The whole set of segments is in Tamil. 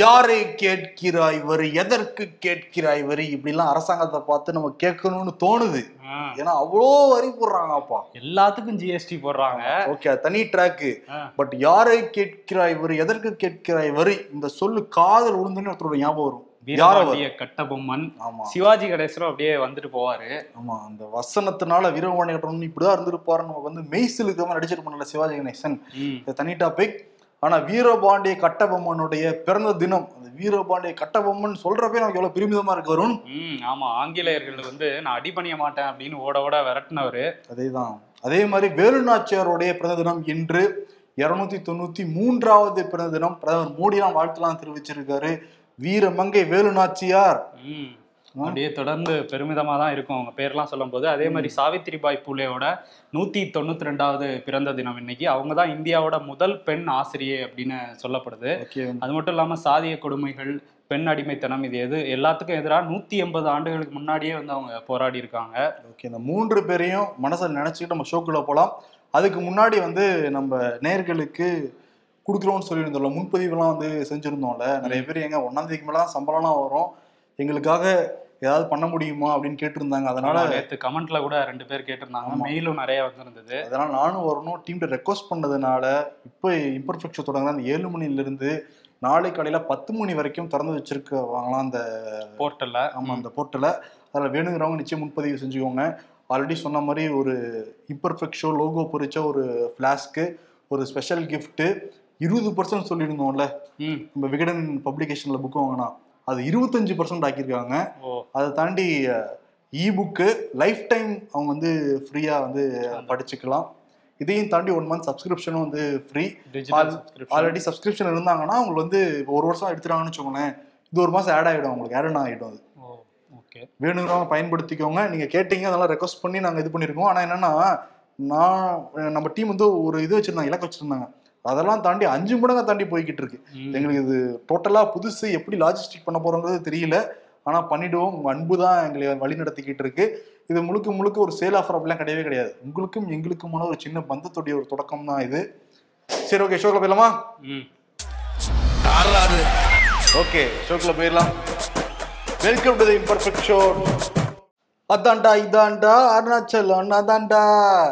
யாரை கேட்கிறாய் வரி எதற்கு கேட்கிறாய் வரி இப்படிலாம் அரசாங்கத்தை பார்த்து நம்ம கேட்கணும்னு தோணுது. ஏன்னா அவ்வளோ வரி போடுறாங்கப்பா எல்லாத்துக்கும் ஜிஎஸ்டி போடுறாங்க. ஓகே தனி ட்ராக்கு. பட் யாரை கேட்கிறாய் வரி எதற்கு கேட்கிறாய் வரி இந்த சொல்லு காதல் உளுந்துன்னு ஒருத்தரோட ஞாபகம் வரும்? வீரபாண்டிய கட்டபொம்மன். ஆமா. சிவாஜி கணேசனும் அப்படியே வந்துட்டு போவாரு. ஆமா அந்த வசனத்தினால வீரவாணி கட்டணும் இப்படிதான் இருந்திருப்பாரு நம்ம வந்து மெய்சில் இருக்கிற மாதிரி நடிச்சிருப்போம்ல சிவாஜி கணேசன். தனி டாபிக் ஆனா வீரபாண்டிய கட்டபொம்மனுடைய பிறந்த தினம் அந்த வீரபாண்டிய கட்டபொம்மன் சொல்றப்பே நமக்கு எவ்வளவு பெருமிதமா இருக்கு வருண். ம், ஆமா. ஆங்கிலேயர்கள் வந்து நான் அடிபணிய மாட்டேன் அப்படின்னு ஓட ஓட விரட்டினவரு. அதேதான். அதே மாதிரி வேலுநாச்சியாருடைய பிறந்த தினம் இன்று இருநூத்தி தொண்ணூத்தி மூன்றாவது பிறந்த தினம். பிரதமர் மோடிலாம் வாழ்த்துலாம் தெரிவிச்சிருக்காரு. வீரமங்கை வேலுநாச்சியார். அப்படியே தொடர்ந்து பெருமிதமா தான் இருக்கும் அவங்க பேர்லாம் சொல்லும்போது. அதே மாதிரி சாவித்திரிபாய் பூலேவோட நூத்தி தொண்ணூத்தி ரெண்டாவது பிறந்த தினம் இன்னைக்கு. அவங்க தான் இந்தியாவோட முதல் பெண் ஆசிரியை அப்படின்னு சொல்லப்படுது. அது மட்டும் இல்லாம சாதிய கொடுமைகள் பெண் அடிமைத்தனம் இது எது எல்லாத்துக்கும் எதிராக நூத்தி எண்பது ஆண்டுகளுக்கு முன்னாடியே வந்து அவங்க போராடி இருக்காங்க. ஓகே. இந்த மூன்று பேரையும் மனசில் நினைச்சுக்கிட்டு நம்ம ஷோக்குள்ள போலாம். அதுக்கு முன்னாடி வந்து நம்ம நேர்களுக்கு கொடுக்குறோம்னு சொல்லியிருந்தோம்ல முன்பதிவுலாம் வந்து செஞ்சிருந்தோம்ல. நிறைய பேர் எங்க ஒன்னாம் தேதிக்கு மேல தான் சம்பளம்லாம் வரும். எங்களுக்காக ஏதாவது பண்ண முடியுமா அப்படின்னு கேட்டிருந்தாங்க. அதனால நேத்து கமெண்ட்ல கூட ரெண்டு பேர் கேட்டிருந்தாங்க. மெயிலும் நிறைய வந்திருந்தது. அதனால நானும் வரணும். டீம்ல ரெக்வஸ்ட் பண்ணதுனால இப்போ இம்பர்ஃபெக்ஷன் தொடங்குற அந்த ஏழு மணில இருந்து நாளை காலையில பத்து மணி வரைக்கும் திறந்து வச்சிருக்க வாங்கலாம் அந்த போர்ட்டல்ல ஆமா அந்த போர்ட்டலை அதில் வேணுங்கிறவங்க நிச்சயம் முன்பதிவு செஞ்சுக்கோங்க. ஆல்ரெடி சொன்ன மாதிரி ஒரு இம்பர்ஃபெக்ட் ஷோ லோகோ பொறிச்ச ஒரு ஃப்ளாஸ்க்கு ஒரு ஸ்பெஷல் கிஃப்ட்டு இருபது பர்சன்ட் சொல்லியிருந்தோம்ல. ம். நம்ம விகடன் பப்ளிகேஷன்ல புக் வாங்கினா. அது இருபத்தஞ்சு பர்சன்ட் ஆக்கியிருக்காங்க. அதை தாண்டி இ புக்கு லைஃப் டைம் அவங்க வந்து ஃப்ரீயாக வந்து படிச்சுக்கலாம். இதையும் தாண்டி ஒன் மந்த் சப்ஸ்கிரிப்ஷனும் வந்து ஃப்ரீ ஆல்ரெடி சப்ஸ்கிரிப்ஷன் இருந்தாங்கன்னா அவங்களுக்கு வந்து இப்போ ஒரு வருஷம் எடுத்துட்டாங்கன்னு வச்சுக்கோங்களேன். இது ஒரு மாதம் ஆட் ஆகிடும் அவங்களுக்கு. ஆட் ஆகிடும் அது. வேணுங்கிறவங்க பயன்படுத்திக்கோங்க. நீங்க கேட்டீங்க அதெல்லாம் ரெக்வஸ்ட் பண்ணி நாங்க இது பண்ணிருக்கோம் ஆனா என்னன்னா நான் நம்ம டீம் வந்து ஒரு இது வச்சிருந்தாங்க இலக்கு வச்சிருந்தாங்க. அதெல்லாம் தாண்டி அஞ்சு மடங்கா தாண்டி போய்கிட்டு இருக்கு எங்களுக்கு இது டோட்டலா புதுசு எப்படி லாஜிஸ்டிக் பண்ண போறோங்கிறது தெரியல. ஆனா பண்ணிடுவோம். உங்க அன்பு தான் எங்களை வழி நடத்திக்கிட்டு இருக்கு இது முழுக்க முழுக்க ஒரு சேல் ஆஃபர் அப்படிலாம் கிடையவே கிடையாது. உங்களுக்கும் எங்களுக்குமான ஒரு சின்ன பந்தத்துடைய ஒரு தொடக்கம் தான் இது. சரி ஓகே ஷோக்கில் போயிடலாமா? ம். ஓகே ஷோக்கில் போயிடலாம். Welcome to the imperfect show அதான்டா இதான்டா அருணாச்சலம் அதான்டா.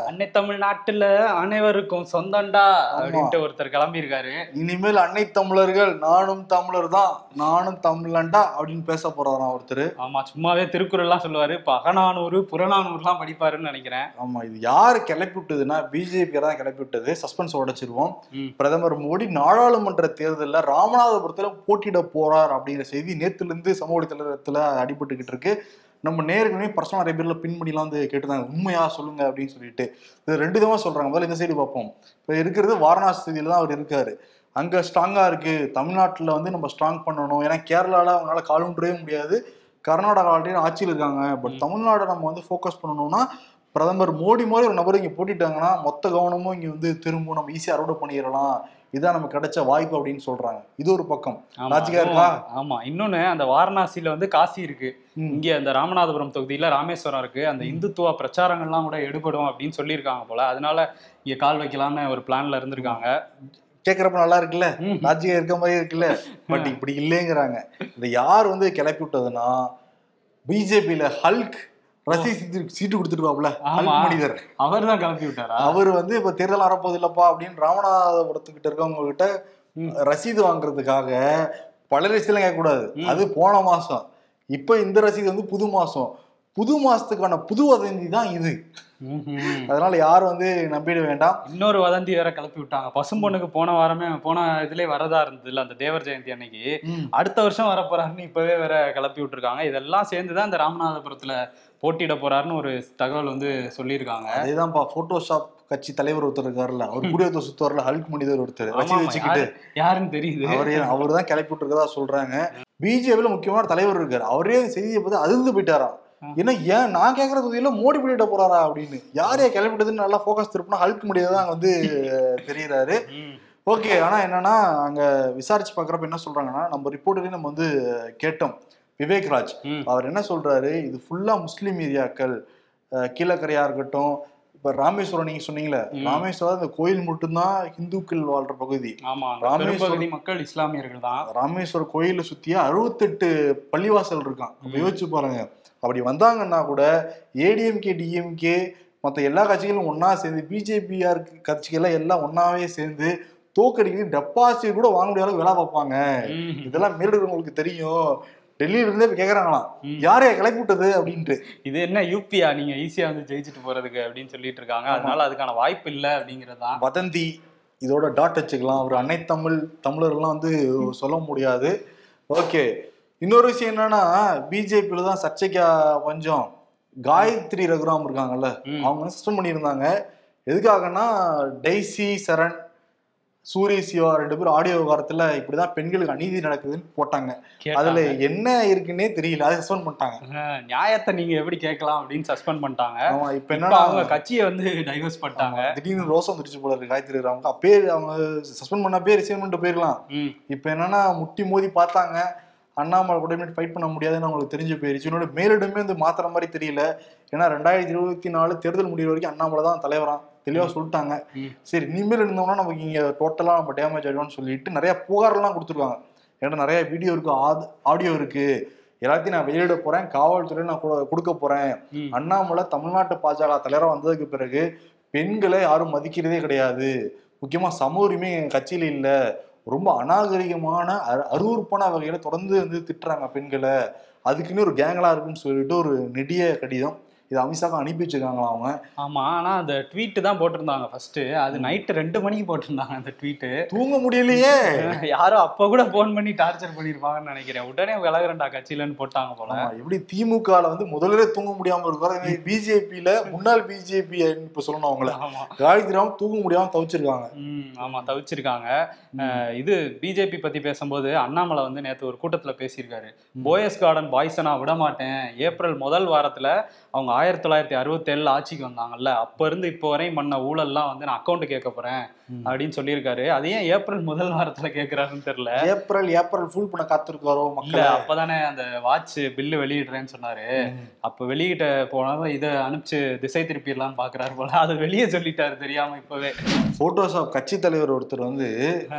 அன்னை தமிழ்நாட்டுல அனைவருக்கும் சொந்தம்டா அப்படின்ட்டு ஒருத்தர் கிளம்பியிருக்காரு. இனிமேல் அன்னை தமிழர்கள் நானும் தமிழர் தான் நானும் தமிழன்டா அப்படின்னு பேச போறாராம் ஒருத்தர். ஆமா சும்மாவே திருக்குறள்லாம் சொல்லுவாரு. இப்ப அகநானூறு புறநானூறுலாம் படிப்பாருன்னு நினைக்கிறேன். ஆமா இது யாரு கிளப்பி விட்டதுன்னா பிஜேபி தான் கிளப்பி விட்டது சஸ்பென்ஸ் உடைச்சிருவோம். பிரதமர் மோடி நாடாளுமன்ற தேர்தலில் ராமநாதபுரத்துல போட்டியிட போறார் அப்படிங்கிற செய்தி நேத்துல இருந்து சமூக வலைத்தளத்துல அடிபட்டுக்கிட்டு இருக்கு. நம்ம நேர்களுமே பர்சனல் நிறைய பேர்ல பின் பண்ணிலாம் வந்து கேட்டிருந்தாங்க. உண்மையா சொல்லுங்க அப்படின்னு சொல்லிட்டு. இது ரெண்டு விதமா சொல்றாங்க. முதல்ல இந்த சைடு பார்ப்போம். இப்போ இருக்கிறது வாரணாசி செய்தியில தான் அவர் இருக்காரு. அங்க ஸ்ட்ராங்கா இருக்கு. தமிழ்நாட்டுல வந்து நம்ம ஸ்ட்ராங் பண்ணணும். ஏன்னா கேரளால அவங்களால காலூன்றவே முடியாது. கர்நாடகா ஆல்ரெடி ஆட்சியில் இருக்காங்க. பட். தமிழ்நாடை நம்ம வந்து ஃபோக்கஸ் பண்ணணும்னா பிரதமர் மோடி மாதிரி ஒரு நபர் இங்க போட்டிட்டாங்கன்னா மொத்த கவனமும் இங்க வந்து திரும்பவும் நம்ம ஈஸியா அறுவடை பண்ணிடலாம். இதான் நமக்கு கிடைச்ச வாய்ப்பு அப்படின்னு சொல்றாங்க. இது ஒரு பக்கம். லாஜிக்கா இருக்கா? ஆமா இன்னொன்னு அந்த வாரணாசியில வந்து காசி இருக்கு. இங்க அந்த ராமநாதபுரம் தொகுதியில ராமேஸ்வரம் இருக்கு. அந்த இந்துத்துவ பிரச்சாரங்கள்லாம் கூட எடுபடும் அப்படின்னு சொல்லியிருக்காங்க போல. அதனால இங்க கால் வைக்கலாம்னு ஒரு பிளான்ல இருந்திருக்காங்க. கேக்குறப்ப நல்லா இருக்குல்ல. லாஜிக்கா இருக்க மாதிரி இருக்குல்ல? பட் இப்படி இல்லைங்கிறாங்க. இதை யார் வந்து கிளப்பி விட்டதுன்னா பிஜேபியில ஹல்க் ரசி சீட்டு கொடுத்துருவாப்ல. மனிதர் அவர் தான் கிளப்பி விட்டாரா அவர் வந்து இப்ப தேர்தல் வரப்போது இல்லப்பா அப்படின்னு ராமநாதபுரத்துக்கிட்ட இருக்கவங்க கிட்ட. ரசீது வாங்குறதுக்காக பல ரசீதுலாம் கேட்கக்கூடாது. அது போன மாசம் இப்ப இந்த ரசீது வந்து புது மாசம் புது மாசத்துக்கான புது வதந்தி தான் இது. அதனால யாரும் வந்து நம்பிட வேண்டாம் இன்னொரு வதந்தி வேற கிளப்பி விட்டாங்க பசும்பொண்ணுக்கு போன வாரமே போன இதுலயே வரதா இருந்ததுல அந்த தேவர் ஜெயந்தி அன்னைக்கு. அடுத்த வருஷம் வரப்போறாருன்னு இப்பவே வேற கிளப்பி விட்டுருக்காங்க இதெல்லாம் சேர்ந்துதான் இந்த ராமநாதபுரத்துல போட்டியிட போறாருன்னு ஒரு தகவல் வந்து சொல்லியிருக்காங்க. அதேதான்ப்பா போட்டோஷாப் கட்சி தலைவர் ஒருத்தர் இருக்காருல்ல அவர் குடியரசு சுத்துவார்ல ஹல்க் மனிதர் ஒருத்தர். வச்சுக்கிட்டு. யாரு- யாருன்னு தெரியுது. அவரே அவர் தான் கிளப்பி விட்டுருக்கதா சொல்றாங்க. பிஜேபியில முக்கியமான தலைவர் இருக்காரு. அவரே செய்தியை பார்த்து அதிர்ந்து போயிட்டாராம். ஏன்னா ஏன் நான் கேட்கற தொகுதியில மோடி பண்ணிட்ட போறாரா அப்படின்னு. யாரையா கிளப்பிட்டதுன்னு நல்லா ஃபோக்கஸ் திருப்பினா ஹல்க் முடியாது தான் வந்து தெரியுறாரு. ஓகே ஆனா என்னன்னா அங்க விசாரிச்சு பாக்குறப்ப என்ன சொல்றாங்கன்னா நம்ம ரிப்போர்ட்டரையும் நம்ம வந்து கேட்டோம். விவேக் ராஜ். ம். அவர் என்ன சொல்றாரு? இது ஃபுல்லா முஸ்லீம் ஏரியாக்கள் கீழக்கரையா இருக்கட்டும் இப்ப ராமேஸ்வரம் நீங்க சொன்னீங்களே. ராமேஸ்வரம் இந்த கோயில் மட்டும்தான் இந்துக்கள் வாழ்ற பகுதி. ராமேஸ்வரம் மக்கள் இஸ்லாமியர்கள் தான். ராமேஸ்வரம் கோயிலை சுத்தியே அறுபத்தெட்டு பள்ளிவாசல் இருக்கான். யோசிச்சு பாருங்க. அப்படி வந்தாங்கன்னா கூட ஏடிஎம்கே டிஎம்கே மத்த எல்லா கட்சிகளும் ஒண்ணா சேர்ந்து பிஜேபிஆர் கட்சிகள் எல்லாம் ஒண்ணாவே சேர்ந்து தோக்கடிக்கு டெபாசிட் கூட வாங்க முடியாத அளவுக்கு வேலை பார்ப்பாங்க. இதெல்லாம் மேலிடங்களுக்கு தெரியும். டெல்லியில இருந்தே இப்ப கேக்குறாங்களாம். ம். யாரையா கிளப்பி விட்டது அப்படின்ட்டு. இது என்ன யூபியா நீங்க ஈஸியா வந்து ஜெயிச்சுட்டு போறதுக்கு அப்படின்னு சொல்லிட்டு இருக்காங்க. அதனால அதுக்கான வாய்ப்பு இல்ல அப்படிங்கிறது வதந்தி இதோட டாட் வச்சுக்கலாம். ஒரு அன்னை தமிழ் தமிழர்லாம் வந்து சொல்ல முடியாது. ஓகே. இன்னொரு விஷயம் என்னன்னா பிஜேபியில தான் சர்ச்சைக்கா கொஞ்சம் காயத்ரி ரகுராம் இருக்காங்கல்ல. அவங்க சஸ்பெண்ட் பண்ணியிருந்தாங்க? எதுக்காகன்னா டெய்சி சரண் சூரிய சிவா ரெண்டு பேரும் ஆடியோ விவகாரத்துல இப்படிதான் பெண்களுக்கு அநீதி நடக்குதுன்னு போட்டாங்க. அதுல. என்ன இருக்குன்னே தெரியல. அதை சஸ்பெண்ட் பண்ணிட்டாங்க. நியாயத்தை நீங்க எப்படி கேட்கலாம் அப்படின்னு சஸ்பெண்ட் பண்ணிட்டாங்க. இப்ப என்னன்னா அவங்க கட்சியை வந்து டைவர்ஸ் பண்ணிட்டாங்க. திடீர்னு ரோசம் வந்துருச்சு போல இருக்கு. காயத்ரி ரகுராமுக்கு அப்பயே அவங்க சஸ்பெண்ட் பண்ண பேர் ரிசைன் பண்ணிட்டு போயிடலாம் ம். இப்ப என்னன்னா முட்டி மோதி பார்த்தாங்க. அண்ணாமலை கூட ஃபைட் பண்ண முடியாதுன்னு அவங்களுக்கு தெரிஞ்சு போயிருச்சு. இன்னொரு மேலிடமே வந்து மாத்துற மாதிரி தெரியல. ஏன்னா ரெண்டாயிரத்தி இருபத்தி நாலு தேர்தல் முடிகிற வரைக்கும் அண்ணாமலை தான் தலைவரா தெளிவா சொல்லிட்டாங்க. சரி இனிமேல் இருந்தோம்னா நமக்கு இங்க டோட்டலா நம்ம டேமேஜ் ஆயிடும்னு சொல்லிட்டு நிறைய புகார்லாம் கொடுத்துருக்காங்க. ஏன்னா நிறைய வீடியோ இருக்கு ஆடியோ இருக்கு. எல்லாத்தையும் நான் வெளியிட போறேன். காவல்துறை நான் கொடு- கொடுக்க போறேன். அண்ணாமலை தமிழ்நாட்டு பாஜக தலைவரா வந்ததுக்கு பிறகு பெண்களை யாரும் மதிக்கிறதே கிடையாது. முக்கியமா சம உரிமை கட்சியில இல்ல. ரொம்ப அநாகரிகமான அரு- அருவருப்பான வகையில தொடர்ந்து வந்து திட்டுறாங்க பெண்களை. அதுக்குன்னு ஒரு கேங்கலா இருக்குன்னு சொல்லிட்டு ஒரு நெடிய கடிதம். இது அமித்ஷாக்கு அனுப்பி வச்சிருக்காங்களா அவங்க? ஆமா ஆனா அந்த ட்வீட் தான் போட்டிருந்தாங்க ஃபர்ஸ்ட் அது நைட்டு ரெண்டு மணிக்கு போட்டிருந்தாங்க அந்த ட்வீட் தூங்க முடியலையே. யாரும் அப்ப கூட போன் பண்ணி டார்ச்சர் பண்ணிருப்பாங்கன்னு நினைக்கிறேன். உடனே விலகுறேன்டா கட்சியிலன்னு போட்டாங்க போல. எப்படி திமுகல வந்து முதல்ல தூங்க முடியாம இருக்காரு பிஜேபியில முன்னாள் பிஜேபி இப்ப சொல்லணும் அவங்கள. ஆமா. காயத்ரியாவும் தூங்க முடியாம தவிச்சிருக்காங்க. ம் ஆமா தவிச்சிருக்காங்க. இது பிஜேபி பத்தி பேசும்போது அண்ணாமலை வந்து நேத்து ஒரு கூட்டத்துல பேசியிருக்காரு. போயஸ் கார்டன் பாய்ஸை நான் விட மாட்டேன் ஏப்ரல் முதல் வாரத்துல அவங்க ஆயிரத்தி தொள்ளாயிரத்தி அறுபத்தேழில் ஆட்சிக்கு வந்தாங்கல்ல அப்போ இருந்து இப்போ வரையும் பண்ண ஊழல்லாம் வந்து நான் அக்கௌண்ட்டு கேட்க போகிறேன் அப்படின்னு சொல்லியிருக்காரு. அது ஏன் ஏப்ரல் முதல் வாரத்துல கேக்குறாருன்னு தெரியல. ஏப்ரல் ஏப்ரல் ஃபுல் பண்ண காத்திருக்காரோ இல்ல மக்கள். அப்பதானே அந்த வாட்ச் பில்லு வெளியிடுறேன்னு சொன்னாரு. அப்ப வெளியிட்ட போனதும் இதை அனுப்பிச்சு திசை திருப்பிடலாம்னு பாக்குறாரு போல. அதை வெளியே சொல்லிட்டாரு தெரியாம இப்பவே. போட்டோஸ் ஆஃப் கட்சி தலைவர் ஒருத்தர் வந்து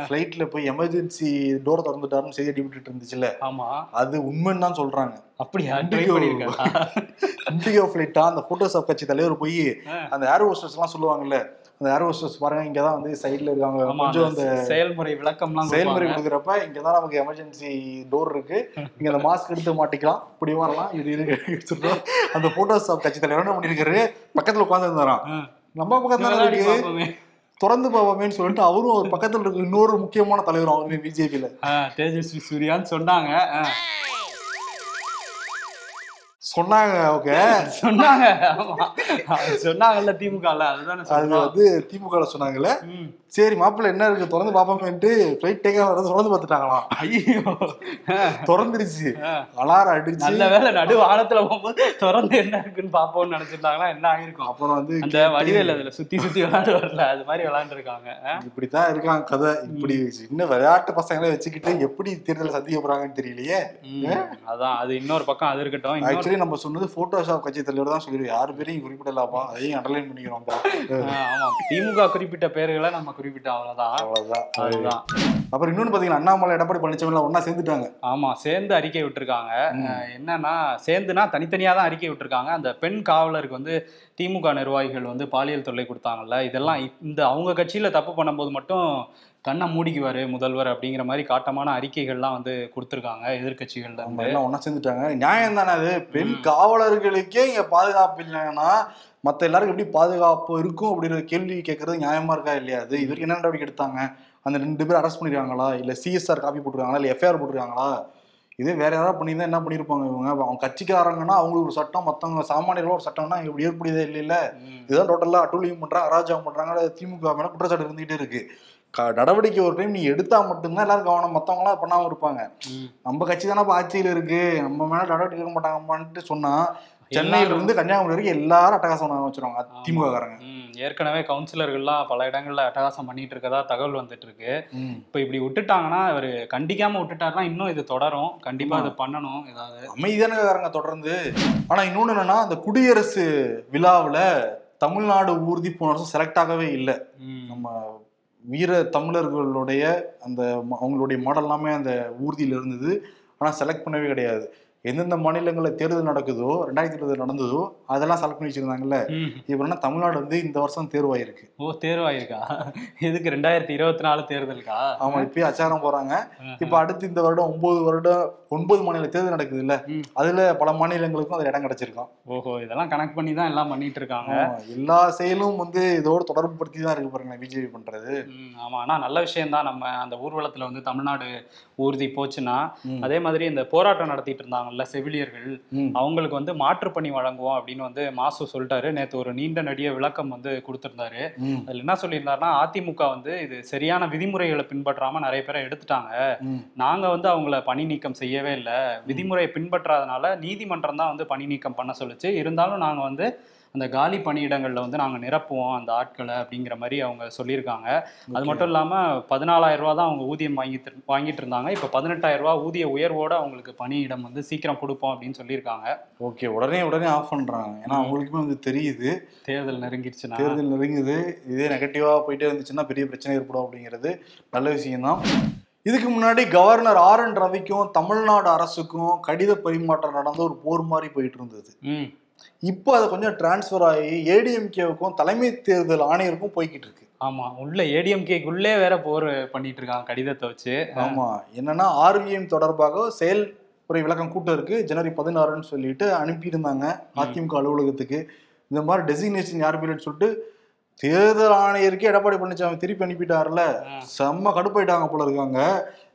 ஃபிளைட்ல போய் எமர்ஜென்சி டோர் திறந்துட்டாருன்னு செய்தி அடிபட்டு இருந்துச்சுல்ல ஆமா. அது உண்மைன்னு தான் சொல்றாங்க. அப்படியா? ட்ரை. பண்ணிருக்காரா? இண்டிகோ ஃபிளைட்டா அந்த போட்டோஸ் ஆஃப் கட்சி தலைவர் போய். அந்த ஏர் ஹோஸ்டர்ஸ் எல்லாம் சொல்லுவாங்கல்ல அந்த ஏர் ஹோஸ்டர்ஸ் பாருங்க இங்கதான் வந்து சைடுல இருக்காங்க. கொஞ்சம் அந்த செயல்முறை விளக்கம்லாம் செயல்முறை. கொடுக்குறப்ப இங்கதான் நமக்கு எமர்ஜென்சி டோர் இருக்கு. இங்க அந்த மாஸ்க் எடுத்து மாட்டிக்கலாம். இப்படி வரலாம் இது இருக்கு. அந்த போட்டோஸ் ஆஃப் கட்சி தலைவர் என்ன பண்ணிருக்காரு பக்கத்துல ஆ. நம்ம பக்கத்துல தானே இருக்கு. திறந்து பார்ப்போமேன்னு சொல்லிட்டு அவரும் ஒரு பக்கத்துல இருக்க இன்னொரு முக்கியமான தலைவர் அவருமே பிஜேபியில தேஜஸ்வி சூர்யான்னு சொன்னாங்க. சொன்னாங்க ஓகே சொன்னாங்க. சொன்னாங்கல்ல திமுகல. அதுதானே அது வந்து திமுக சொன்னாங்கல்ல. சரி மாப்பிள்ள என்ன இருக்கு? திறந்து பார்ப்போமேன்ட்டு ஃபிளைட் டேக் ஆகிறது திறந்து பார்த்துட்டாங்களாம் ஐயோ. திறந்துருச்சு. அலாரம் அடிச்சு. நல்ல வேளை நடு வானத்துல போகும்போது திறந்து என்ன இருக்குன்னு பாப்போம்னு நினைச்சிருந்தாங்கன்னா என்ன ஆயிருக்கும்? அப்புறம் வந்து அந்த வடிவேல் அதுல சுத்தி சுத்தி விளையாண்டு வரல. அது மாதிரி விளையாண்டு இருக்காங்க இப்படித்தான் இருக்காங்க கதை. இப்படி சின்ன விளையாட்டு பசங்களை வச்சுக்கிட்டு எப்படி தேர்தலை சந்திக்க போறாங்கன்னு தெரியலையே. அதான் அது இன்னொரு பக்கம் அது இருக்கட்டும். ஆக்சுவலி நம்ம சொன்னது போட்டோஷாப் கட்சி தலைவர் தான் சொல்லிடுவோம் யாரு பேரையும் குறிப்பிடலாமா அதையும் அண்டர்லைன் பண்ணிக்கிறோம்ப்பா ஆ, ஆமா திமுக குறிப்பிட்ட பேர்களை நம்ம குறிப்பிட்ட அவ்வளவுதான். அவ்வளவுதான். அதுதான் அப்புறம் இன்னொன்னு பாத்தீங்கன்னா அண்ணாமலை எடப்பாடி பழனிசாமி ஒண்ணா சேர்ந்துட்டாங்க. ஆமா சேர்ந்து அறிக்கை விட்டுருக்காங்க. என்னன்னா சேர்ந்துனா தனித்தனியா தான் அறிக்கை விட்டுருக்காங்க. அந்த பெண் காவலருக்கு வந்து திமுக நிர்வாகிகள் வந்து பாலியல் தொல்லை கொடுத்தாங்கல்ல இதெல்லாம் இந்த அவங்க கட்சியில தப்பு பண்ணும்போது மட்டும் கண்ணை மூடிக்குவாரு முதல்வர் அப்படிங்கிற மாதிரி காட்டமான அறிக்கைகள்லாம் வந்து கொடுத்துருக்காங்க இருந்து. எல்லாம் ஒண்ணா சேர்ந்துட்டாங்க. நியாயம் தானே அது? பெண். காவலர்களுக்கே இங்க பாதுகாப்பு இல்லைன்னா மத்த எல்லாருக்கும் எப்படி பாதுகாப்பு இருக்கும் அப்படிங்கிற கேள்வி கேட்கறது நியாயமா இருக்கா இல்லையா அது? இது வரைக்கும் என்ன நடவடிக்கை எடுத்தாங்க? அந்த ரெண்டு பேரும் அரெஸ்ட் பண்ணிருக்காங்களா? இல்ல சிஎஸ்ஆர் காப்பி போட்டிருக்காங்களா? இல்ல எஃப்ஐஆர் போட்டிருக்காங்களா? இதே வேற யாராவது பண்ணியிருந்தா என்ன பண்ணிருப்பாங்க இவங்க? அவங்க கட்சிக்காரங்கன்னா அவங்களுக்கு ஒரு சட்டம் மத்தவங்க சாமானியர்களோட ஒரு சட்டம்னா இப்படி ஏற்புடையதே இல்லைல்ல? ம். இதுதான் டோட்டலா அட்டூழியம் பண்றாங்க அராஜகம் பண்றாங்க திமுக மேல குற்றச்சாட்டு இருந்துகிட்டே இருக்கு. நடவடிக்கை ஒரு டைம் நீ எடுத்தா மட்டும்தான் எல்லாரும் கவனம் மத்தவங்க எல்லாம் பண்ணாம இருப்பாங்க. நம்ம கட்சி தானே ஆட்சியில இருக்கு. நம்ம மேல நடவடிக்கை எடுக்க மாட்டாங்கம்மான்ட்டு சொன்னா சென்னையில இருந்து கன்னியாகுமரி வரைக்கும் எல்லாரும் அட்டகாசம் பண்ண வச்சிருவாங்க திமுக காரங்க ஏற்கனவே கவுன்சிலர்கள்லாம் பல இடங்கள்ல அட்டகாசம் பண்ணிட்டு இருக்கதா தகவல் வந்துட்டு இருக்கு. இப்போ இப்படி விட்டுட்டாங்கன்னா இவர் கண்டிக்காம விட்டுட்டாருன்னா இன்னும் இது தொடரும். கண்டிப்பா. இது பண்ணணும் ஏதாவது. அமைதியானக்காரங்க தொடர்ந்து. ஆனா இன்னொன்னு என்னன்னா அந்த குடியரசு விழாவுல தமிழ்நாடு ஊர்தி போன வருஷம் செலக்ட் ஆகவே இல்லை. நம்ம வீர தமிழர்களுடைய அந்த அவங்களுடைய மாடல் எல்லாமே அந்த ஊர்தியில் இருந்தது. ஆனால் செலக்ட் பண்ணவே கிடையாது. எந்தெந்த மாநிலங்களில் தேர்தல் நடக்குதோ ரெண்டாயிரத்தி இருபது நடந்ததோ அதெல்லாம் செலக்ட் பண்ணி வச்சிருந்தாங்கல்ல. இப்போ தமிழ்நாடு வந்து இந்த வருஷம் தேர்வாயிருக்கு. ஓ தேர்வாயிருக்கா? எதுக்கு ரெண்டாயிரத்தி இருபத்தி நாலு தேர்தலுக்கா? ஆமா இப்பயே அச்சாரம் போறாங்க. இப்ப அடுத்து இந்த வருடம் ஒன்பது வருடம் ஒன்பது மாநில தேர்தல் நடக்குது இல்ல. அதுல பல மாநிலங்களுக்கும் அதுல இடம் கிடைச்சிருக்கான் ஓஹோ இதெல்லாம் கனெக்ட் பண்ணி தான் எல்லாம் பண்ணிட்டு இருக்காங்க. எல்லா செயலும் வந்து இதோட தொடர்பு படுத்தி தான் இருக்கு பாருங்க பிஜேபி பண்றது. ஆமா. ஆனா நல்ல விஷயம் தான் நம்ம அந்த ஊர்வலத்துல வந்து தமிழ்நாடு ஊர்தி போச்சுன்னா. அதே மாதிரி இந்த போராட்டம் நடத்திட்டு இருந்தாங்கல்ல செவிலியர்கள். அவங்களுக்கு வந்து மாற்றுப் பணி வழங்குவோம் அப்படின்னு வந்து மாசு சொல்லிட்டாரு. நேத்து ஒரு நீண்ட நடிய விளக்கம் வந்து கொடுத்திருந்தாரு. அதுல என்ன சொல்லியிருந்தாருன்னா அதிமுக வந்து இது சரியான விதிமுறைகளை பின்பற்றாம நிறைய பேரை எடுத்துட்டாங்க. நாங்க வந்து அவங்கள பணி நீக்கம் செய்யவே இல்லை. விதிமுறையை பின்பற்றாதனால நீதிமன்றம் தான் வந்து பணி நீக்கம் பண்ண சொல்லுச்சு. இருந்தாலும் நாங்க வந்து அந்த காலி பணியிடங்கள்ல வந்து நாங்க நிரப்புவோம் அந்த ஆட்களை அப்படிங்கிற மாதிரி அவங்க சொல்லியிருக்காங்க. அது. மட்டும் இல்லாம பதினாலாயிரம் ரூபா தான் அவங்க ஊதியம் வாங்கிட்டு வாங்கிட்டு இருந்தாங்க இப்ப பதினெட்டாயிரம் ரூபா ஊதிய உயர்வோட அவங்களுக்கு பணியிடம் வந்து சீக்கிரம் கொடுப்போம் அப்படின்னு சொல்லியிருக்காங்க. ஓகே. உடனே உடனே ஆஃப் பண்றாங்க. ஏன்னா. அவங்களுக்குமே வந்து தெரியுது. தேர்தல் நெருங்கிடுச்சுன்னா தேர்தல் நெருங்குது. இதே நெகட்டிவா போயிட்டே இருந்துச்சுன்னா பெரிய பிரச்சனை ஏற்படும் அப்படிங்கிறது நல்ல விஷயம்தான். இதுக்கு முன்னாடி கவர்னர் ஆர் என் ரவிக்கும் தமிழ்நாடு அரசுக்கும் கடித பரிமாற்றம் நடந்த ஒரு போர் மாதிரி போயிட்டு இருந்தது. ம். இப்போ அது கொஞ்சம் டிரான்ஸ்ஃபர் ஆகி ஏடிஎம்கேவுக்கும் தலைமை தேர்தல் ஆணையருக்கும் போய்கிட்டு இருக்கு ஆமா உள்ள ஏடிஎம்கேக்குள்ளே வேற போர் பண்ணிட்டு இருக்காங்க கடிதத்தை வச்சு. ஆமா என்னன்னா ஆர்விஎம் தொடர்பாக செயல்முறை விளக்கம் கூட்டம் இருக்கு. ஜனவரி பதினாறுன்னு சொல்லிட்டு அனுப்பியிருந்தாங்க அதிமுக அலுவலகத்துக்கு. இந்த மாதிரி டெசிக்னேஷன் யார் பேருன்னு சொல்லிட்டு தேர்தல் ஆணையருக்கே எடப்பாடி பழனிசாமி திருப்பி அனுப்பிட்டாருல. செம்ம கடுப்பாயிட்டாங்க போல இருக்காங்க.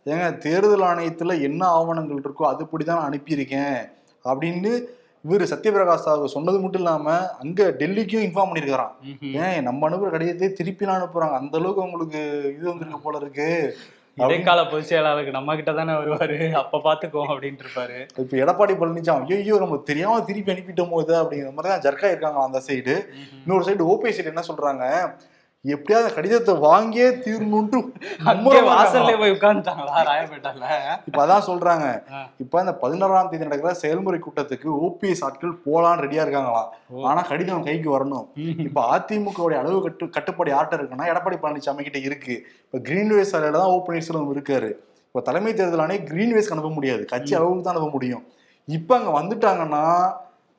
ஏங்க தேர்தல் ஆணையத்துல என்ன ஆவணங்கள் இருக்கோ அதுபடிதான் அனுப்பியிருக்கேன். அப்படின்னு இவர் சத்யபிரகாஷ் சாகு சொன்னது மட்டும் இல்லாம அங்க டெல்லிக்கும் இன்ஃபார்ம் பண்ணியிருக்காராம் ம்ஹும். ஏன்? நம்ம அனுப்புற கடிதத்தை திருப்பி நான் அனுப்புறாங்க. அந்த அளவுக்கு உங்களுக்கு இது வந்திருக்கு போல இருக்கு. இடைக்கால பொதுச் செயலாளருக்கு நம்ம கிட்ட தானே வருவாரு. அப்ப பாத்துக்கோ அப்படின்ட்டு இருப்பாரு. இப்ப எடப்பாடி பழனிசாமி ஐயோ நம்ம தெரியாம திருப்பி அனுப்பிட்டோம் போது அப்படிங்கிற மாதிரி தான் ஜர்க்கா இருக்காங்க அந்த சைடு இன்னொரு சைடு ஓபி சைடு என்ன சொல்றாங்க? எப்படியாவது கடிதத்தை வாங்கியே தீரணும்ட்டு வாசல்ல. போய் உட்கார்ந்துட்டாங்களா ராயப்பேட்டால இப்ப அதான் சொல்றாங்க. இப்ப இந்த பதினாறாம் தேதி நடக்கிற செயல்முறை கூட்டத்துக்கு ஓபிஎஸ் ஆட்கள் போலான்னு ரெடியா இருக்காங்களாம். ஆனா கடிதம் கைக்கு வரணும். இப்ப அதிமுகவுடைய அளவு கட்டு கட்டுப்பாடு யார்ட்ட இருக்குன்னா எடப்பாடி பழனிசாமி கிட்ட இருக்கு. இப்ப கிரீன்வேஸ் சாலையில தான் ஓ பன்னீர்செல்வம் இருக்காரு. இப்ப தலைமை தேர்தல் ஆணையம் கிரீன்வேஸ்க்கு அனுப்ப முடியாது. கட்சி அளவுக்கு தான் அனுப்ப முடியும். இப்ப அங்க வந்துட்டாங்கன்னா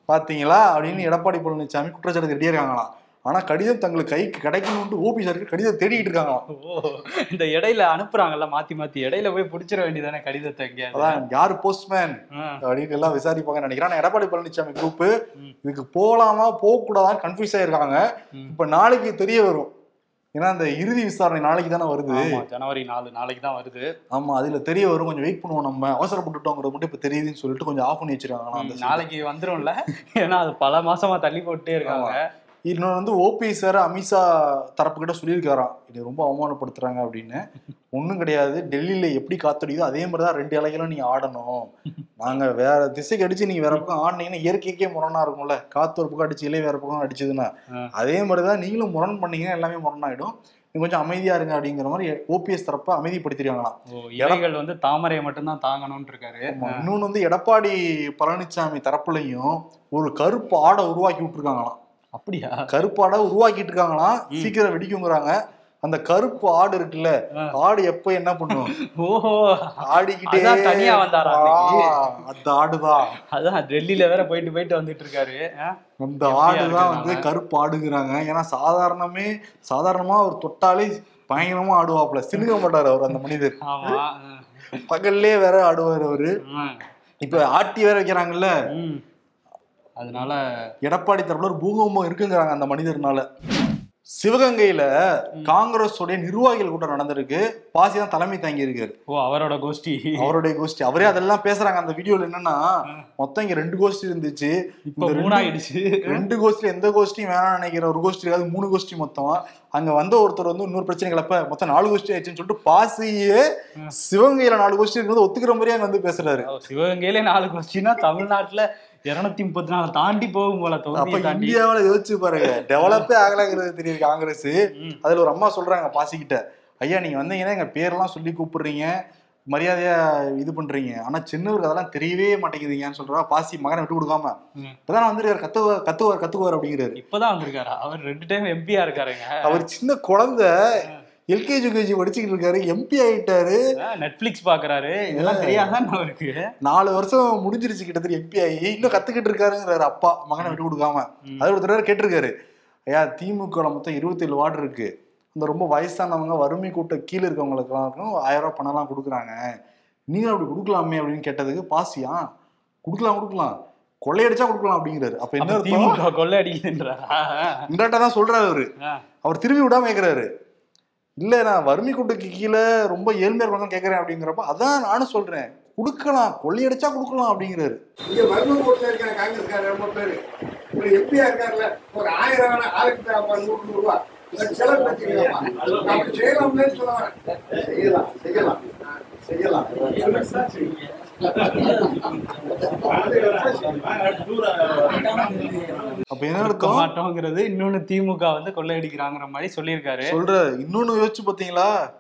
பாத்தீங்களா? அப்படின்னு எடப்பாடி பழனிசாமி குற்றச்சாட்டு ரெடியா இருக்காங்களாம். ஆனா கடிதம் தங்களுக்கு கைக்கு கிடைக்கணும்னு ஓபி சாருக்கு கடிதம் தேடிட்டு இருக்காங்களாம் ஓ இந்த இடையில அனுப்புறாங்கல்ல மாத்தி மாத்தி. இடையில போய் புடிச்சிட வேண்டியதானே கடிதத்தை எங்கேயாவது அதான் யாரு போஸ்ட்மேன். அப்படின்னு எல்லாம் விசாரிப்பாங்கன்னு நினைக்கிறேன். எடப்பாடி பழனிசாமி குரூப். இதுக்கு போலாமா போக கூடாதான் கன்ஃபியூஸ் ஆயிருக்காங்க. இப்ப நாளைக்கு தெரிய வரும். ஏன்னா அந்த இறுதி விசாரணை நாளைக்கு தானே வருது. ஜனவரி நாலு நாளைக்கு தான் வருது. ஆமா அதுல தெரிய வரும். கொஞ்சம் வெயிட் பண்ணுவோம் நம்ம. அவசரப்பட்டுட்டோங்கிறது மட்டும் இப்ப தெரியுதுன்னு சொல்லிட்டு கொஞ்சம் ஆஃப் பண்ணி வச்சிருக்காங்க. நாளைக்கு வந்துரும்ல. ஏன்னா அது பல மாசமா தள்ளி போட்டே இருக்காங்க. இன்னொன்று வந்து ஓபிஎஸ் வேற அமித்ஷா தரப்பு கிட்ட சொல்லியிருக்காராம். இது ரொம்ப அவமானப்படுத்துறாங்க அப்படின்னு. ஒன்றும் கிடையாது. டெல்லியில எப்படி காத்தடியுதோ அதே மாதிரி தான் ரெண்டு இலைகளும் நீங்க ஆடணும். நாங்க வேற திசைக்கு அடிச்சு நீங்க வேற பக்கம் ஆடினீங்கன்னா இயற்கைக்கே முரணா இருக்கும்ல. காத்து ஒரு பக்கம் அடிச்சு இலை வேற பக்கம் அடிச்சதுன்னா. அதே மாதிரி தான் நீங்களும் முரண் பண்ணீங்கன்னா எல்லாமே முரணாயிடும். கொஞ்சம் அமைதியா இருங்க அப்படிங்கிற மாதிரி ஓபிஎஸ் தரப்ப அமைதிப்படுத்திருக்காங்களாம் இலைகள் வந்து தாமரையை மட்டும்தான் தாங்கணும்னு இருக்காரு. ஆமா. இன்னொன்னு வந்து எடப்பாடி பழனிசாமி தரப்புலையும் ஒரு கருப்பு ஆடை உருவாக்கி விட்டுருக்காங்களாம். அப்படியா? கருப்பு ஆடை உருவாக்கிட்டு இருக்காங்களாம். சீக்கிரம் வெடிக்குங்கிறாங்க. அந்த கருப்பு ஆடு இருக்குல்ல. ஆடு எப்ப என்ன பண்ணும்? ஓஹோ ஆடிக்கிட்டே தனியா வந்தாரா அந்த ஆடுதான். அதான் டெல்லியில வேற போயிட்டு போயிட்டு வந்துட்டு இருக்காரு? அந்த ஆடுதான் வந்து? கருப்பு ஆடுங்கிறாங்க. ஏன்னா சாதாரணமே சாதாரணமா அவர் தொட்டாலே பயங்கரமா ஆடுவாப்புல. சிலுக மாட்டாரு அவர் அந்த மனிதர். பகல்லே வேற ஆடுவார் அவரு. இப்ப ஆட்டி வேற வைக்கிறாங்கல்ல. அதனால எடப்பாடி தரப்புல ஒரு பூகம்பம் இருக்குங்கிறாங்க அந்த மனிதர்னால. சிவகங்கையில காங்கிரஸ் உடைய நிர்வாகிகள் கூட்டம் நடந்திருக்கு. பாசி தான் தலைமை தாங்கி இருக்காரு ஓ அவரோட கோஷ்டி. அவருடைய கோஷ்டி. அவரே அதெல்லாம் பேசுறாங்க. அந்த வீடியோல என்னன்னா மொத்தம் இங்க ரெண்டு கோஷ்டி இருந்துச்சு. இப்ப மூணாயிடுச்சு. ரெண்டு கோஷ்டி எந்த கோஷ்டியும் வேணாம்னு நினைக்கிற ஒரு கோஷ்டி இருக்காது. மூணு கோஷ்டி மொத்தம். அங்க வந்த ஒருத்தர் வந்து இன்னொரு பிரச்சனை கிளப்ப மொத்தம் நாலு கோஷ்டி ஆயிடுச்சுன்னு சொல்லிட்டு பாசியே. சிவகங்கையில நாலு கோஷ்டி இருக்கிறது ஒத்துக்கிற மாதிரியே அங்க வந்து பேசுறாரு. சிவகங்கையிலே நாலு கோஷ்டினா தமிழ்நாட்டுல இருநூத்தி முப்பத்தி நாலு தாண்டி போகும் போல இந்தியாவுல யோசிச்சு பாருங்க. டெவலப்பே ஆகலைங்கிறது தெரியுது காங்கிரஸ். அதுல ஒரு அம்மா சொல்றாங்க பாசிக்கிட்ட. ஐயா நீங்க வந்தீங்கன்னா எங்க பேரெல்லாம் சொல்லி கூப்பிடுறீங்க. மரியாதையா இது பண்றீங்க. ஆனா சின்னவருக்கு அதெல்லாம் தெரியவே மாட்டேங்குதுங்கன்னு சொல்றா. பாசி மகனை விட்டு கொடுக்காம. இப்பதான் வந்திருக்காரு. கத்துவார் கத்துவார் கத்துக்குவார் அப்படிங்கிறாரு. இப்பதான் வந்திருக்காரு. அவர் ரெண்டு டைம் எம்பியா இருக்காருங்க. அவர் சின்ன குழந்தை. எல்கேஜி யூகேஜி படிச்சுக்கிட்டு இருக்காரு எம்பி ஆயிட்டாரு. நெட்ஃபிளிக்ஸ் பாக்குறாரு. இதெல்லாம் தெரியாதான் அவருக்கு? நாலு வருஷம் முடிஞ்சிருச்சு கிட்டத்தட்ட எம்பி ஆகி. இன்னும் கத்துக்கிட்டு இருக்காருங்கிறாரு அப்பா மகனை விட்டு கொடுக்காம. அது ஒரு தடவை கேட்டிருக்காரு. ஐயா திமுக மொத்தம் இருபத்தேழு வார்டு இருக்கு. இந்த ரொம்ப வயசானவங்க வறுமை கூட்ட கீழே இருக்கவங்களுக்குலாம் ஆயிரம் ரூபாய் பணம்லாம் கொடுக்குறாங்க. நீங்க அப்படி கொடுக்கலாமே அப்படின்னு கேட்டதுக்கு பாசியா? கொடுக்கலாம் கொடுக்கலாம். கொள்ளையடிச்சா கொடுக்கலாம் அப்படிங்கிறாரு. அப்ப என்ன அப்ப அர்த்தம்? திமுக கொள்ளை அடிக்குதுன்றாரா இந்தாட்டா தான் சொல்றாரு அவரு. அவர் திரும்பி விடாம கேக்குறாரு. இல்லை நான் வறுமை கூட்டுக்கு கீழே ரொம்ப ஏழ்மையாக இருக்கணும் கேட்குறேன் அப்படிங்கிறப்ப அதான் நானும் சொல்கிறேன் கொடுக்கலாம் கொள்ளையடிச்சா கொடுக்கலாம் அப்படிங்கிறாரு. இங்க வறுமை கூட்டில் இருக்கிற காங்கிரஸ்காரர் ரொம்ப பேர். ஒரு எம்பியா இருக்காருல்ல ஒரு ஆயிரம் வேணா ஆயிரத்தி நூறு நூறு ரூபா. செலவு வச்சுக்கலாம் அப்படி செய்யலாம்னு சொல்ல வரேன். செய்யலாம் செய்யலாம். செய்யலாம். அப்ப என்ன அர்த்தம் மாட்டோங்கிறது இன்னொன்னு திமுக வந்து கொள்ளையடிக்கிறாங்கிற மாதிரி சொல்லியிருக்காரு. சொல்ற இன்னொன்னு யோசிச்சு பாத்தீங்களா?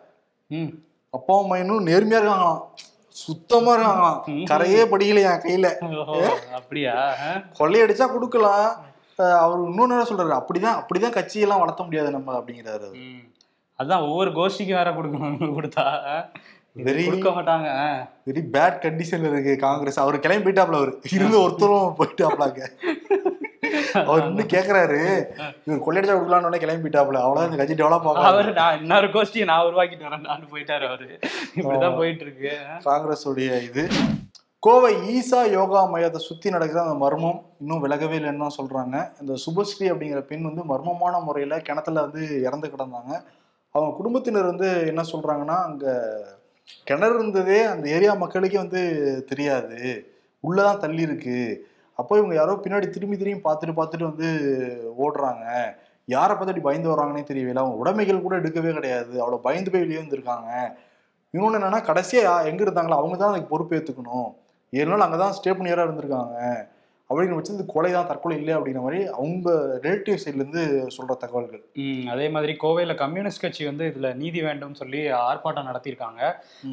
ம். அப்பாவும் மையனும் நேர்மையா இருக்காங்களாம். சுத்தமா இருக்காங்களாம். கரையே படிக்கலையா கையில. ஓஹோ, அப்படியா? கொள்ளையடிச்சா கொடுக்கலாம். அவர் இன்னொன்னு என்ன சொல்றாரு? அப்படிதான் அப்படிதான் கட்சியெல்லாம் வளர்த்த முடியாது நம்ம அப்படிங்கிறாரு. அதான் ஒவ்வொரு கோஷ்டிக்கும் வேற கொடுக்கணும் கொடுத்தா Very- கொடுக்க மாட்டாங்க. வெரி பேட் கண்டிஷன்ல இருக்கு காங்கிரஸ். அவர் கிளம்பி போயிட்டாப்ல அவரு. இருந்து ஒருத்தரும் போயிட்டாப்லாங்க. அவர் இன்னும் கேக்குறாரு. இவர் கொள்ளையடிச்சா கொடுக்கலாம்னு உடனே கிளம்பி போயிட்டாப்ல அவ்வளவுதான் இந்த கட்சி டெவலப் அவரு ஆகும் நான் இன்னொரு கோஷ்டியை நான் உருவாக்கிட்டு வரேன். நான் போயிட்டாரு அவரு. இப்படிதான் போயிட்டு இருக்கு? காங்கிரஸ் உடைய இது. கோவை ஈசா யோகா மையத்தை சுத்தி நடக்கிற அந்த மர்மம் இன்னும் விலகவே இல்லைன்னு தான் சொல்றாங்க. இந்த சுபஸ்ரீ அப்படிங்கிற பெண் வந்து மர்மமான முறையில கிணத்துல வந்து இறந்து கிடந்தாங்க. அவங்க குடும்பத்தினர் வந்து என்ன சொல்றாங்கன்னா அங்க கிணறு இருந்ததே அந்த ஏரியா மக்களுக்கே வந்து தெரியாது. உள்ளதான் தள்ளி இருக்கு. அப்போ இவங்க யாரோ பின்னாடி திரும்பி திரும்பி பார்த்துட்டு பார்த்துட்டு வந்து ஓடுறாங்க. யாரை பார்த்து அப்படி பயந்து வர்றாங்கன்னே தெரியவில்லை. அவங்க உடைமைகள் கூட எடுக்கவே கிடையாது. அவ்வளோ பயந்து போய் வெளியே வந்திருக்காங்க. இன்னொன்று என்னன்னா கடைசியாக யா- இருந்தாங்களோ அவங்க தான் அதுக்கு பொறுப்பேற்றுக்கணும் ஏழு நாள் அங்கே தான் ஸ்டே பண்ணியராக இருந்திருக்காங்க. அப்படிங்கிற பட்சத்தில் கொலை தான் தற்கொலை இல்லை அப்படிங்கிற மாதிரி அவங்க ரிலேட்டிவ் சைட்லேருந்து சொல்ற தகவல்கள். அதே மாதிரி கோவையில கம்யூனிஸ்ட் கட்சி வந்து இதுல நீதி வேண்டும் சொல்லி ஆர்ப்பாட்டம் நடத்தியிருக்காங்க.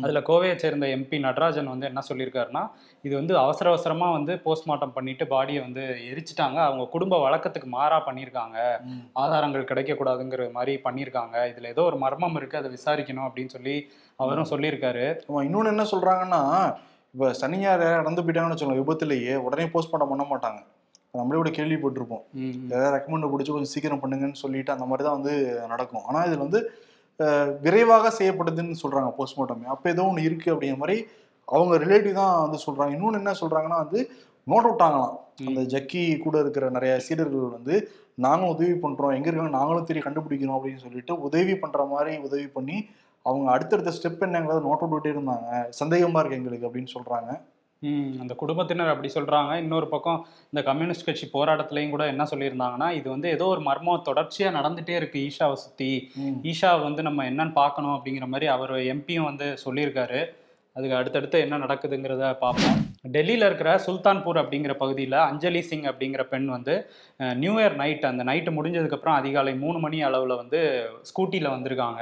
அதுல கோவையை சேர்ந்த எம்பி நடராஜன் வந்து என்ன சொல்லியிருக்காருன்னா இது வந்து அவசர அவசரமா வந்து போஸ்ட்மார்ட்டம் பண்ணிட்டு பாடியை வந்து எரிச்சிட்டாங்க. அவங்க குடும்ப வழக்கத்துக்கு மாறா பண்ணியிருக்காங்க. ஆதாரங்கள் கிடைக்கக்கூடாதுங்கிற மாதிரி பண்ணியிருக்காங்க. இதுல ஏதோ ஒரு மர்மம் இருக்கு அதை விசாரிக்கணும் அப்படின்னு சொல்லி அவரும் சொல்லியிருக்காரு. இன்னொன்று என்ன சொல்றாங்கன்னா இப்போ சனியார் நடந்து போயிட்டாங்கன்னு வச்சுக்கோங்க விபத்துலேயே உடனே போஸ்ட்மார்ட்டம் பண்ண மாட்டாங்க. நம்மளே கூட கேள்விப்பட்டிருப்போம். ஏதாவது ரெக்கமெண்ட் பிடிச்சி கொஞ்சம் சீக்கிரம் பண்ணுங்கன்னு சொல்லிட்டு அந்த மாதிரி தான் வந்து நடக்கும். ஆனால் இதில் வந்து விரைவாக செய்யப்படுதுன்னு சொல்றாங்க போஸ்ட்மார்ட்டம் அப்போ ஏதோ ஒன்று இருக்கு அப்படிங்கிற மாதிரி அவங்க ரிலேட்டிவ் தான் வந்து சொல்றாங்க. இன்னொன்று என்ன சொல்றாங்கன்னா வந்து நோட் விட்டாங்களாம் அந்த ஜக்கி கூட இருக்கிற நிறைய சீடர்கள் வந்து நாங்களும் உதவி பண்றோம். எங்க இருக்காங்க நாங்களும் தெரிய கண்டுபிடிக்கணும் அப்படின்னு சொல்லிட்டு உதவி பண்ற மாதிரி உதவி பண்ணி அவங்க அடுத்தடுத்த ஸ்டெப் என்னங்கிறத நோட் விட்டுட்டே இருந்தாங்க. சந்தேகமா இருக்கு எங்களுக்கு அப்படின்னு சொல்றாங்க. ம், அந்த குடும்பத்தினர் அப்படி சொல்றாங்க. இன்னொரு பக்கம் இந்த கம்யூனிஸ்ட் கட்சி போராட்டத்திலையும் கூட என்ன சொல்லியிருந்தாங்கன்னா இது வந்து ஏதோ ஒரு மர்மம் தொடர்ச்சியா நடந்துட்டே இருக்கு ஈஷாவை சுத்தி. ம். ஈஷா வந்து நம்ம என்னன்னு பார்க்கணும் அப்படிங்கிற மாதிரி அவர் எம்பியும் வந்து சொல்லியிருக்காரு. அதுக்கு அடுத்தடுத்து என்ன நடக்குதுங்கிறத பார்ப்போம். டெல்லியில் இருக்கிற சுல்தான்பூர் அப்படிங்கிற பகுதியில் அஞ்சலி சிங் அப்படிங்கிற பெண் வந்து நியூ இயர் நைட் அந்த நைட்டு முடிஞ்சதுக்கப்புறம் அதிகாலை மூணு மணி அளவில் வந்து ஸ்கூட்டியில் வந்திருக்காங்க.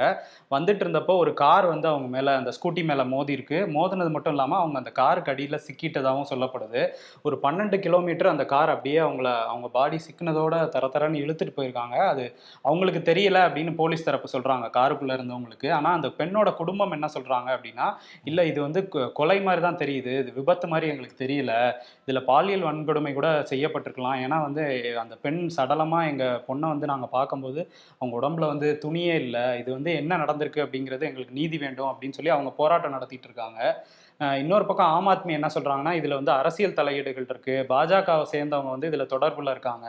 வந்துட்டு இருந்தப்போ ஒரு கார் வந்து அவங்க மேலே அந்த ஸ்கூட்டி மேலே மோதி இருக்கு மோதினது மட்டும் இல்லாமல் அவங்க அந்த காருக்கு அடியில் சிக்கிட்டதாகவும் சொல்லப்படுது. ஒரு பன்னெண்டு கிலோமீட்டர் அந்த கார் அப்படியே அவங்கள அவங்க பாடி சிக்கினதோட தர தரன்னு இழுத்துட்டு போயிருக்காங்க. அது அவங்களுக்கு தெரியல அப்படின்னு போலீஸ் தரப்பு சொல்கிறாங்க காருக்குள்ளே இருந்தவங்களுக்கு. ஆனால் அந்த பெண்ணோட குடும்பம் என்ன சொல்கிறாங்க அப்படின்னா இல்லை இது வந்து கொ- கொலை மாதிரி தான் தெரியுது. இது விபத்து மாதிரி எங்களுக்கு தெரியல. இதுல பாலியல் வன்கொடுமை கூட செய்யப்பட்டிருக்கலாம். ஏன்னா வந்து அந்த பெண் சடலமாக எங்கள் பொண்ணை வந்து நாங்கள் பார்க்கும்போது அவங்க உடம்புல வந்து துணியே இல்லை. இது வந்து என்ன நடந்திருக்கு அப்படிங்கிறது எங்களுக்கு நீதி வேண்டும் அப்படின்னு சொல்லி அவங்க போராட்டம் நடத்திட்டு இருக்காங்க. இன்னொரு பக்கம் ஆம் ஆத்மி என்ன சொல்கிறாங்கன்னா இதில் வந்து அரசியல் தலையீடுகள் இருக்கு. பாஜகவை சேர்ந்தவங்க வந்து இதில் தொடர்பில் இருக்காங்க.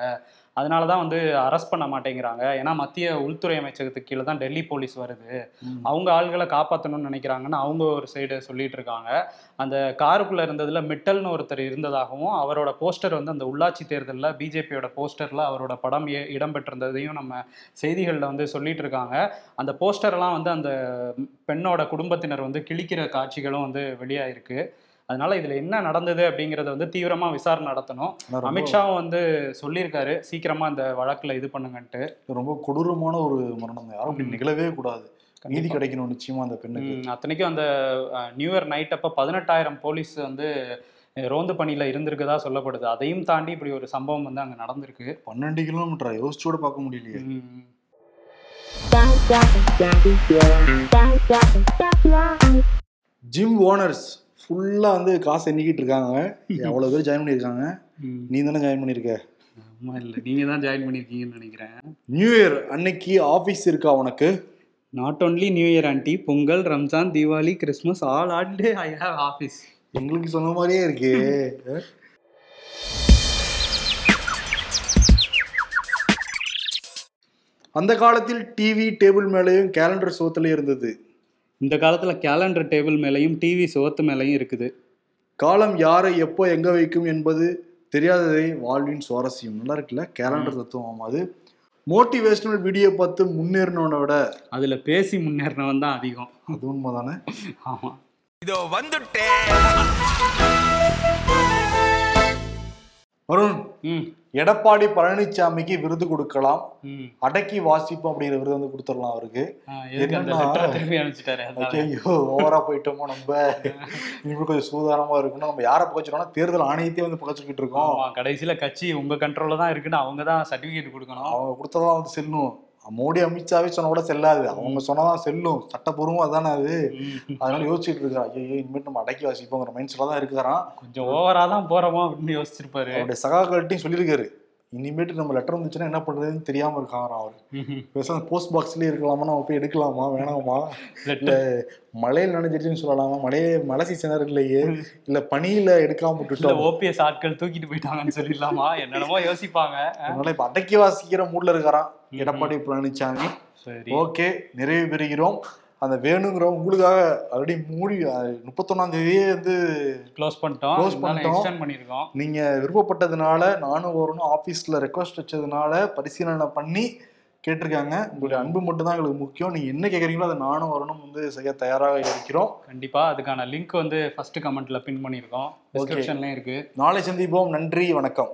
அதனால தான் வந்து அரெஸ்ட் பண்ண மாட்டேங்கிறாங்க. ஏன்னா மத்திய உள்துறை அமைச்சகத்துக்கு கீழே தான் டெல்லி போலீஸ் வருது. அவங்க ஆள்களை காப்பாற்றணும்னு நினைக்கிறாங்கன்னு அவங்க ஒரு சைடு சொல்லிட்டு இருக்காங்க. அந்த காருக்குள்ள இருந்ததுல மிட்டல்னு ஒருத்தர் இருந்ததாகவும் அவரோட போஸ்டர் வந்து அந்த உள்ளாட்சி தேர்தலில் பிஜேபியோட போஸ்டர்ல அவரோட படம் இடம்பெற்றிருந்ததையும் நம்ம செய்திகளில் வந்து சொல்லிட்டு இருக்காங்க. அந்த போஸ்டர்லாம் வந்து அந்த பெண்ணோட குடும்பத்தினர் வந்து கிழிக்கிற காட்சிகளும் வந்து வெளியாயிருக்கு. அதனால இதுல என்ன நடந்தது அப்படிங்கறத வந்து தீவிரமா விசாரணை நடத்தணும். அமித்ஷாவும் வந்து சொல்லியிருக்காரு. சீக்கிரமா இந்த வழக்குல இது பண்ணுங்கன்ட்டு. ரொம்ப கொடூரமான ஒரு மரணம். யாரும் அப்படி. நிகழவே கூடாது. நீதி கிடைக்கணும் நிச்சயமா அந்த பெண்ணுக்கு. அத்தனைக்கும் அந்த நியூ இயர் நைட் அப்போ பதினெட்டாயிரம் போலீஸ் வந்து ரோந்து பணியில இருந்திருக்கதா சொல்லப்படுது. அதையும் தாண்டி இப்படி ஒரு சம்பவம் வந்து அங்க நடந்திருக்கு. பன்னெண்டு கிலோமீட்டரா? யோசிச்சு கூட பார்க்க முடியலையே. ஜிம் ஓனர்ஸ் ஃபுல்லா வந்து காசு எண்ணிக்கிட்டு இருக்காங்க. எவ்வளவு பேர் ஜாயின் பண்ணியிருக்காங்க. நீ தானே ஜாயின் பண்ணியிருக்க? ஆமா இல்ல. நீங்க தான் ஜாயின் பண்ணிருக்கீங்கன்னு நினைக்கிறேன். நியூ இயர் அன்னைக்கு ஆபீஸ் இருக்கா உனக்கு? Not only new year and Pongal Ramzan Deepavali Christmas all all day I have office எங்களுக்கு சொன்ன மாதிரியே இருக்கு. அந்த காலத்தில் டிவி டேபிள் மேலேயும் கேலண்டர் சோத்துலயும் இருந்தது. இந்த காலத்துல கேலண்டர் டேபிள் மேலேயும் டிவி சுவத்து மேலேயும் இருக்குது. காலம் யாரை எப்போ எங்க வைக்கும் என்பது தெரியாததை வாழ்வின் சுவாரஸ்யம். நல்லா இருக்குல்ல? கேலண்டர் தத்துவம் அது. மோட்டிவேஷனல் வீடியோ பார்த்து முன்னேறினவனை விட அதுல பேசி முன்னேறினவன் தான் அதிகம். அது உண்மைதானே? ஆமா. இதோ வந்துட்டேன். வருண். ம். எடப்பாடி பழனிசாமிக்கு விருது கொடுக்கலாம். அடக்கி வாசிப்போம் அப்படிங்கிற விருது வந்து கொடுத்துடலாம் அவருக்கு. ஐயோ ஓவரா போயிட்டோமோ நம்ம. இனிமே கொஞ்சம் சூதானமா இருக்கணும். நம்ம யாரை பகச்சிரோம்னா தேர்தல் ஆணையத்தையே வந்து பகச்சுக்கிட்டு இருக்கோம். கடைசியில கட்சி உங்க கண்ட்ரோல்ல தான் இருக்குன்னு அவங்க தான் சர்டிபிகேட் கொடுக்கணும். அவங்க கொடுத்ததான் வந்து செல்லும். மோடி அமித்ஷாவே சொன்ன கூட செல்லாது. அவங்க சொன்னதான் செல்லும். சட்டப்பூர்வம் அதானே அது. அதனால யோசிச்சுட்டு இருக்கா ஐயோ இனிமேட்டு நம்ம அடக்கி வாசிப்போங்கிற மைண்ட் செட்ல தான் இருக்கிறான். கொஞ்சம் ஓவரா தான் போறோமோ அப்படின்னு யோசிச்சிருப்பாரு. அவருடைய சகாக்கள்கிட்டையும் சொல்லியிருக்காரு. இனிமேட்டு நம்ம லெட்டர் வந்துச்சுன்னா என்ன பண்றதுன்னு தெரியாம இருக்காராம் அவர் பேசாம போஸ்ட் பாக்ஸ்லயே இருக்கலாமா நம்ம போய் எடுக்கலாமா வேணாமா? இல்ல மழையில் நனைஞ்சிருச்சுன்னு சொல்லலாமா? மழையே மழை சீசனா இல்லையே. இல்ல பனியில எடுக்காம விட்டுட்டோம். ஓபிஎஸ் ஆட்கள் தூக்கிட்டு போயிட்டாங்கன்னு சொல்லிடலாமா? என்னென்னமோ யோசிப்பாங்க. அதனால இப்ப அடக்கி வாசிக்கிற மூட்ல இருக்காராம் எடப்பாடி பழனிசாமி ஓகே நிறைவு பெறுகிறோம். அந்த வேணுங்கிறோம் உங்களுக்காக ஆல்ரெடி மூடி முப்பத்தொன்னாம் தேதியே வந்து க்ளோஸ் பண்ணிட்டோம். Close பண்ணிட்டோம். பண்ணிருக்கோம் நீங்க விருப்பப்பட்டதுனால நானும் வரணும் ஆபீஸ்ல ரெக்வஸ்ட் வச்சதுனால பரிசீலனை பண்ணி கேட்டிருக்காங்க. உங்களுடைய அன்பு மட்டும் தான் எங்களுக்கு முக்கியம். நீங்க என்ன கேக்குறீங்களோ அதை நானும் வரணும் வந்து செய்ய தயாராக இருக்கிறோம். கண்டிப்பா. அதுக்கான லிங்க் வந்து ஃபர்ஸ்ட் கமெண்ட்ல பின் பண்ணிருக்கோம் டிஸ்கிரிப்ஷன்லயும் இருக்கு. நாளை சந்திப்போம். நன்றி. வணக்கம்.